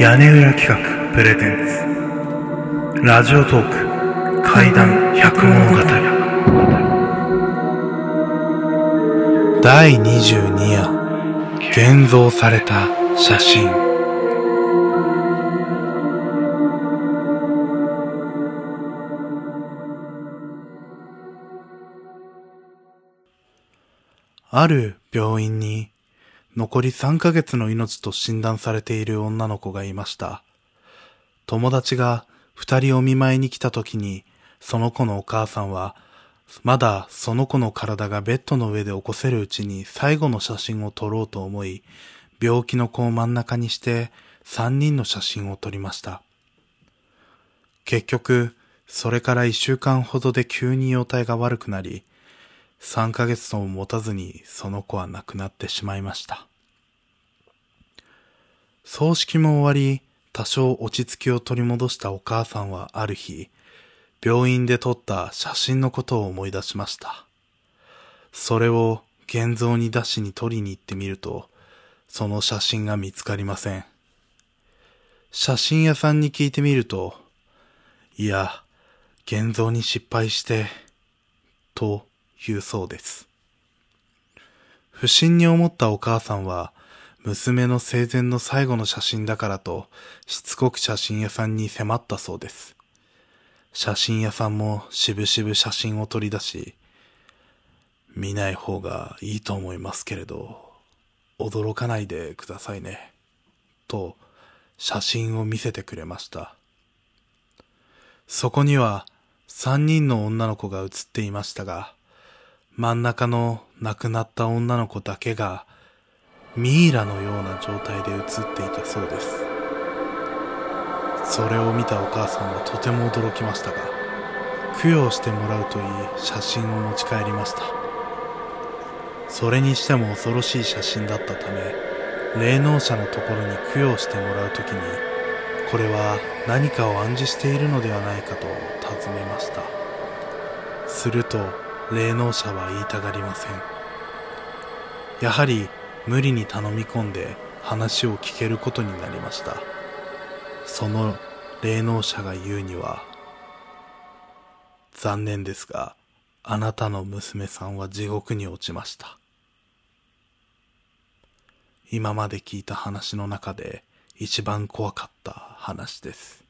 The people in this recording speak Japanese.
屋根裏企画プレゼンツ。ラジオトーク怪談百物語第22夜現像された写真。ある病院に残り3ヶ月の命と診断されている女の子がいました。友達が二人お見舞いに来た時に、その子のお母さんは、まだその子の体がベッドの上で起こせるうちに最後の写真を撮ろうと思い、病気の子を真ん中にして三人の写真を撮りました。結局、それから一週間ほどで急に容体が悪くなり、3ヶ月とも持たずにその子は亡くなってしまいました。葬式も終わり、多少落ち着きを取り戻したお母さんはある日、病院で撮った写真のことを思い出しました。それを現像に出しに取りに行ってみると、その写真が見つかりません。写真屋さんに聞いてみると、いや、現像に失敗して、と言うそうです。不審に思ったお母さんは、娘の生前の最後の写真だからと、しつこく写真屋さんに迫ったそうです。写真屋さんもしぶしぶ写真を取り出し、見ない方がいいと思いますけれど、驚かないでくださいね。と、写真を見せてくれました。そこには、三人の女の子が写っていましたが、真ん中の亡くなった女の子だけが、ミイラのような状態で写っていたそうです。それを見たお母さんはとても驚きましたが、供養してもらうといい写真を持ち帰りました。それにしても恐ろしい写真だったため、霊能者のところに供養してもらうときに、これは何かを暗示しているのではないかと尋ねました。すると、霊能者は言いたがりません。やはり無理に頼み込んで話を聞けることになりました。その霊能者が言うには、残念ですが、あなたの娘さんは地獄に落ちました。今まで聞いた話の中で一番怖かった話です。